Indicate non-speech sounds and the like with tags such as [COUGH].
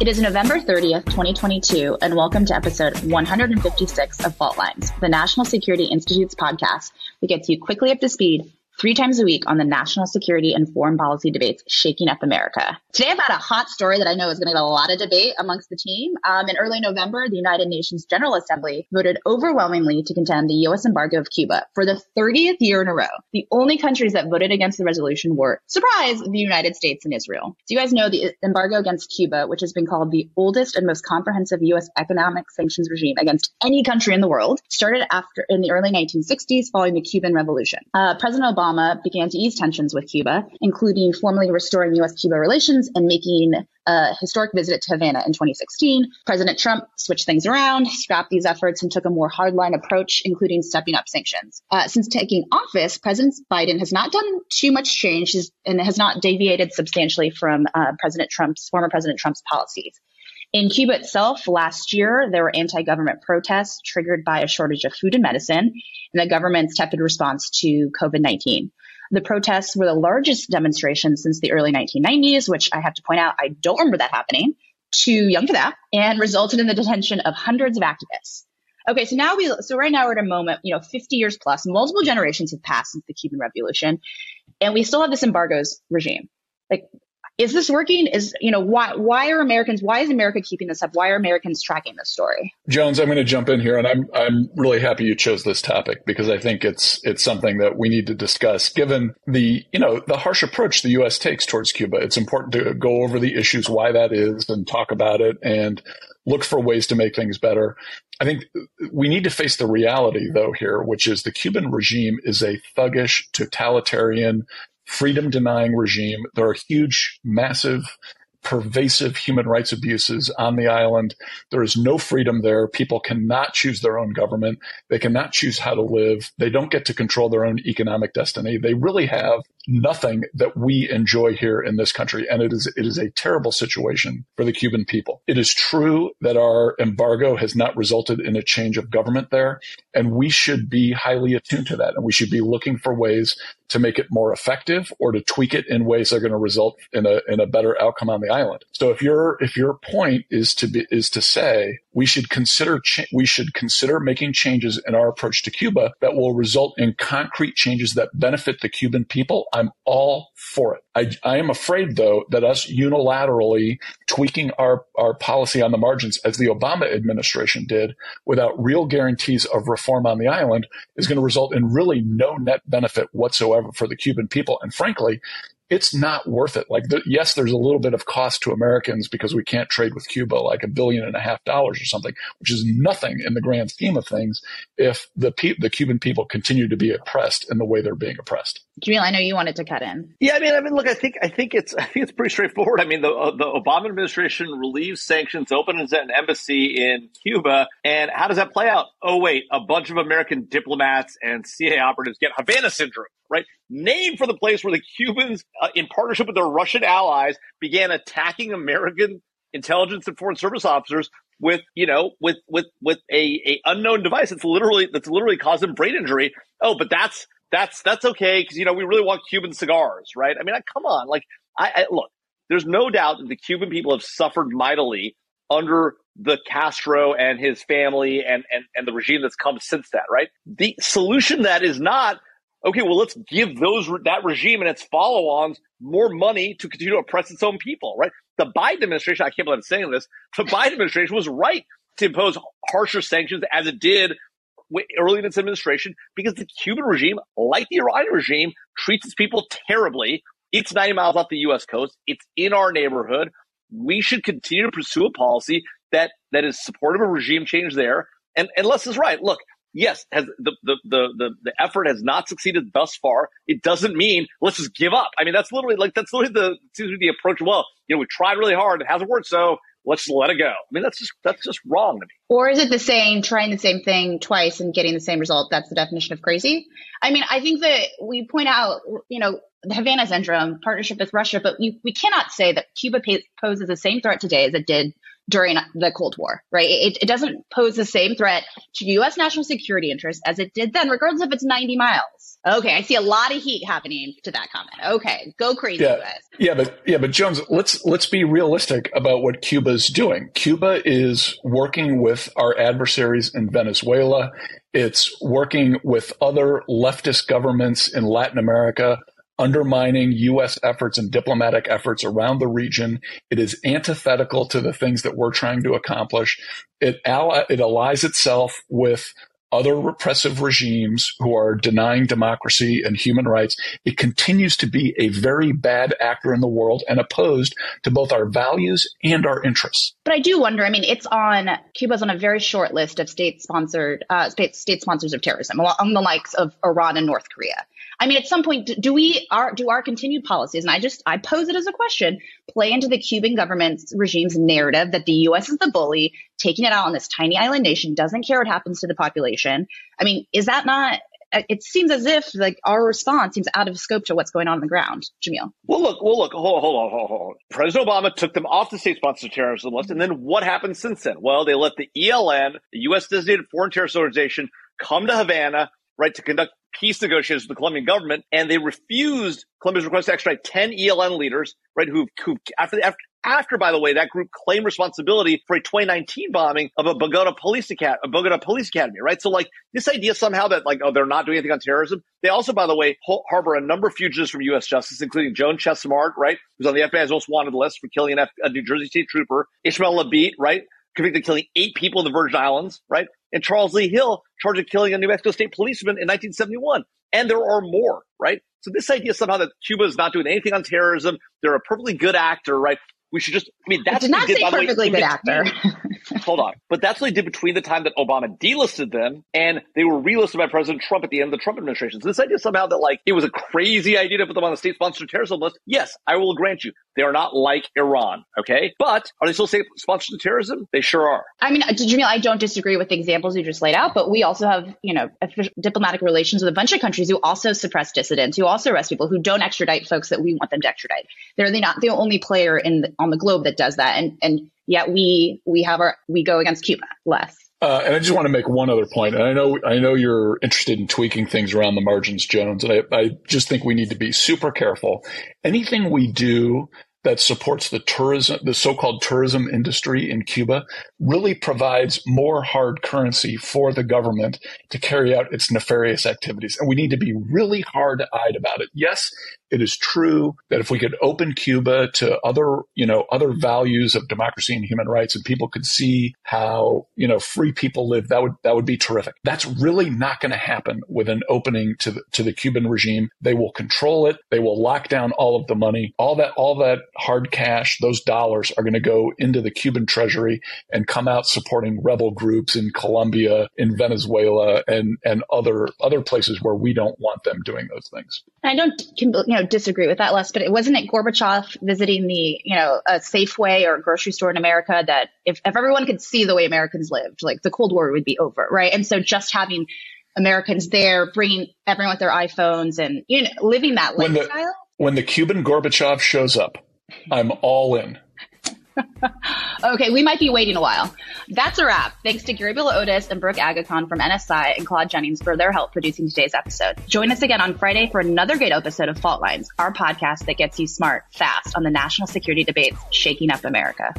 It is November 30th, 2022, and welcome to episode 156 of Fault Lines, the National Security Institute's podcast that gets you quickly up to speed three times a week on the national security and foreign policy debates shaking up America. Today, I've got a hot story that I know is going to get a lot of debate amongst the team. Um, in early November, the United Nations General Assembly voted overwhelmingly to condemn the U.S. embargo of Cuba for the 30th year in a row. The only countries that voted against the resolution were, surprise, the United States and Israel. Do you guys know the embargo against Cuba, which has been called the oldest and most comprehensive U.S. economic sanctions regime against any country in the world, started after in the early 1960s following the Cuban Revolution. Uh, President Obama Obama began to ease tensions with Cuba, including formally restoring U.S. Cuba relations and making a historic visit to Havana in 2016. President Trump switched things around, scrapped these efforts, and took a more hardline approach, including stepping up sanctions. Uh, since taking office, President Biden has not done too much change and has not deviated substantially from uh, President Trump's former President Trump's policies. In Cuba itself, last year, there were anti government protests triggered by a shortage of food and medicine and the government's tepid response to COVID 19. The protests were the largest demonstration since the early 1990s, which I have to point out, I don't remember that happening. Too young for that, and resulted in the detention of hundreds of activists. Okay, so now we, so right now we're at a moment, you know, 50 years plus, multiple generations have passed since the Cuban Revolution, and we still have this embargoes regime. Like, is this working? Is you know why why are Americans why is America keeping this up? Why are Americans tracking this story? Jones, I'm going to jump in here, and I'm I'm really happy you chose this topic because I think it's it's something that we need to discuss. Given the you know the harsh approach the U.S. takes towards Cuba, it's important to go over the issues why that is and talk about it and look for ways to make things better. I think we need to face the reality, though, here, which is the Cuban regime is a thuggish, totalitarian, freedom denying regime. There are huge, massive, pervasive human rights abuses on the island. There is no freedom there. People cannot choose their own government. They cannot choose how to live. They don't get to control their own economic destiny. They really have nothing that we enjoy here in this country. And it is, it is a terrible situation for the Cuban people. It is true that our embargo has not resulted in a change of government there. And we should be highly attuned to that. And we should be looking for ways to make it more effective or to tweak it in ways that are going to result in a, in a better outcome on the island. So if your, if your point is to be, is to say we should consider, cha- we should consider making changes in our approach to Cuba that will result in concrete changes that benefit the Cuban people, I'm all for it. I, I am afraid, though, that us unilaterally tweaking our, our policy on the margins, as the Obama administration did, without real guarantees of reform on the island, is going to result in really no net benefit whatsoever for the Cuban people. And frankly, it's not worth it. Like, the, yes, there's a little bit of cost to Americans because we can't trade with Cuba like a billion and a half dollars or something, which is nothing in the grand scheme of things. If the pe- the Cuban people continue to be oppressed in the way they're being oppressed. Jamil, I know you wanted to cut in. Yeah, I mean, I mean, look, I think, I think it's, [LAUGHS] I think it's pretty straightforward. I mean, the uh, the Obama administration relieves sanctions, opens an embassy in Cuba, and how does that play out? Oh, wait, a bunch of American diplomats and CIA operatives get Havana syndrome, right? Named for the place where the Cubans, uh, in partnership with their Russian allies, began attacking American intelligence and foreign service officers with you know with with with a, a unknown device that's literally that's literally causing brain injury. Oh, but that's that's that's okay because you know we really want Cuban cigars, right? I mean, I, come on, like I, I look. There's no doubt that the Cuban people have suffered mightily under the Castro and his family and, and, and the regime that's come since that, right? The solution that is not, okay, well, let's give those, that regime and its follow-ons more money to continue to oppress its own people, right? The Biden administration, I can't believe I'm saying this, the [LAUGHS] Biden administration was right to impose harsher sanctions as it did early in its administration because the Cuban regime, like the Iranian regime, treats its people terribly. It's 90 miles off the U.S. coast. It's in our neighborhood. We should continue to pursue a policy that, that is supportive of regime change there. And, and Les is right. Look, yes, has the, the, the, the, effort has not succeeded thus far. It doesn't mean let's just give up. I mean, that's literally like, that's literally the, the approach. Well, you know, we tried really hard. It hasn't worked. So let's let it go. I mean, that's just that's just wrong to me. Or is it the same trying the same thing twice and getting the same result? That's the definition of crazy. I mean, I think that we point out, you know, the Havana syndrome, partnership with Russia, but we, we cannot say that Cuba poses the same threat today as it did during the Cold War, right? It, it doesn't pose the same threat to U.S. national security interests as it did then, regardless if it's 90 miles. Okay, I see a lot of heat happening to that comment. Okay, go crazy, yeah, US. Yeah, but yeah, but Jones, let's let's be realistic about what Cuba's doing. Cuba is working with our adversaries in Venezuela. It's working with other leftist governments in Latin America undermining U.S. efforts and diplomatic efforts around the region. It is antithetical to the things that we're trying to accomplish. It, ally, it allies itself with other repressive regimes who are denying democracy and human rights. It continues to be a very bad actor in the world and opposed to both our values and our interests. But I do wonder. I mean, it's on Cuba's on a very short list of state-sponsored uh, state state sponsors of terrorism, among the likes of Iran and North Korea. I mean, at some point, do we are do our continued policies, and I just I pose it as a question, play into the Cuban government's regime's narrative that the U.S. is the bully, taking it out on this tiny island nation, doesn't care what happens to the population. I mean, is that not? Uh, it seems as if like our response seems out of scope to what's going on on the ground, Jamil. Well, look, well, look, hold, hold on, hold on, hold on. President Obama took them off the state-sponsored terrorism list, and then what happened since then? Well, they let the ELN, the U.S. designated foreign terrorist organization, come to Havana, right, to conduct peace negotiations with the Colombian government, and they refused Colombia's request to extradite 10 ELN leaders, right, who, who after, after, after, by the way, that group claimed responsibility for a 2019 bombing of a Bogota police academy, a Bogota police academy, right? So like this idea somehow that like, oh, they're not doing anything on terrorism. They also, by the way, harbor a number of fugitives from U.S. justice, including Joan Chesimard, right? Who's on the FBI's most wanted list for killing F- a New Jersey state trooper, Ishmael LaBeet, right? Convicted of killing eight people in the Virgin Islands, right? And Charles Lee Hill, charged with killing a New Mexico state policeman in 1971. And there are more, right? So this idea somehow that Cuba is not doing anything on terrorism, they're a perfectly good actor, right? We should just, I mean, that's I did not did, say perfectly way, good actor. [LAUGHS] hold on. But that's what they did between the time that Obama delisted them and they were relisted by President Trump at the end of the Trump administration. So this idea somehow that like it was a crazy idea to put them on the state sponsored terrorism list. Yes, I will grant you. They are not like Iran. Okay. But are they still state sponsored terrorism? They sure are. I mean, uh, Jamil, I don't disagree with the examples you just laid out, but we also have, you know, diplomatic relations with a bunch of countries who also suppress dissidents, who also arrest people, who don't extradite folks that we want them to extradite. They're not the only player in the, on the globe that does that. And, and yet we, we have our, we go against Cuba less. Uh, and I just want to make one other point. And I know, I know you're interested in tweaking things around the margins, Jones. And I, I just think we need to be super careful. Anything we do that supports the tourism, the so-called tourism industry in Cuba really provides more hard currency for the government to carry out its nefarious activities. And we need to be really hard eyed about it. Yes, it is true that if we could open Cuba to other, you know, other values of democracy and human rights and people could see how, you know, free people live, that would, that would be terrific. That's really not going to happen with an opening to the, to the Cuban regime. They will control it. They will lock down all of the money. All that, all that hard cash, those dollars are going to go into the Cuban treasury and come out supporting rebel groups in Colombia, in Venezuela, and, and other, other places where we don't want them doing those things. I don't, you know, know, disagree with that, Les, but it wasn't it Gorbachev visiting the, you know, a Safeway or a grocery store in America that if, if everyone could see the way Americans lived, like the Cold War would be over, right? And so just having Americans there, bringing everyone with their iPhones and, you know, living that when lifestyle. The, when the Cuban Gorbachev shows up, I'm all in. Okay, we might be waiting a while. That's a wrap. Thanks to Gabriel Otis and Brooke Agacon from NSI and Claude Jennings for their help producing today's episode. Join us again on Friday for another great episode of Fault Lines, our podcast that gets you smart, fast on the national security debates shaking up America.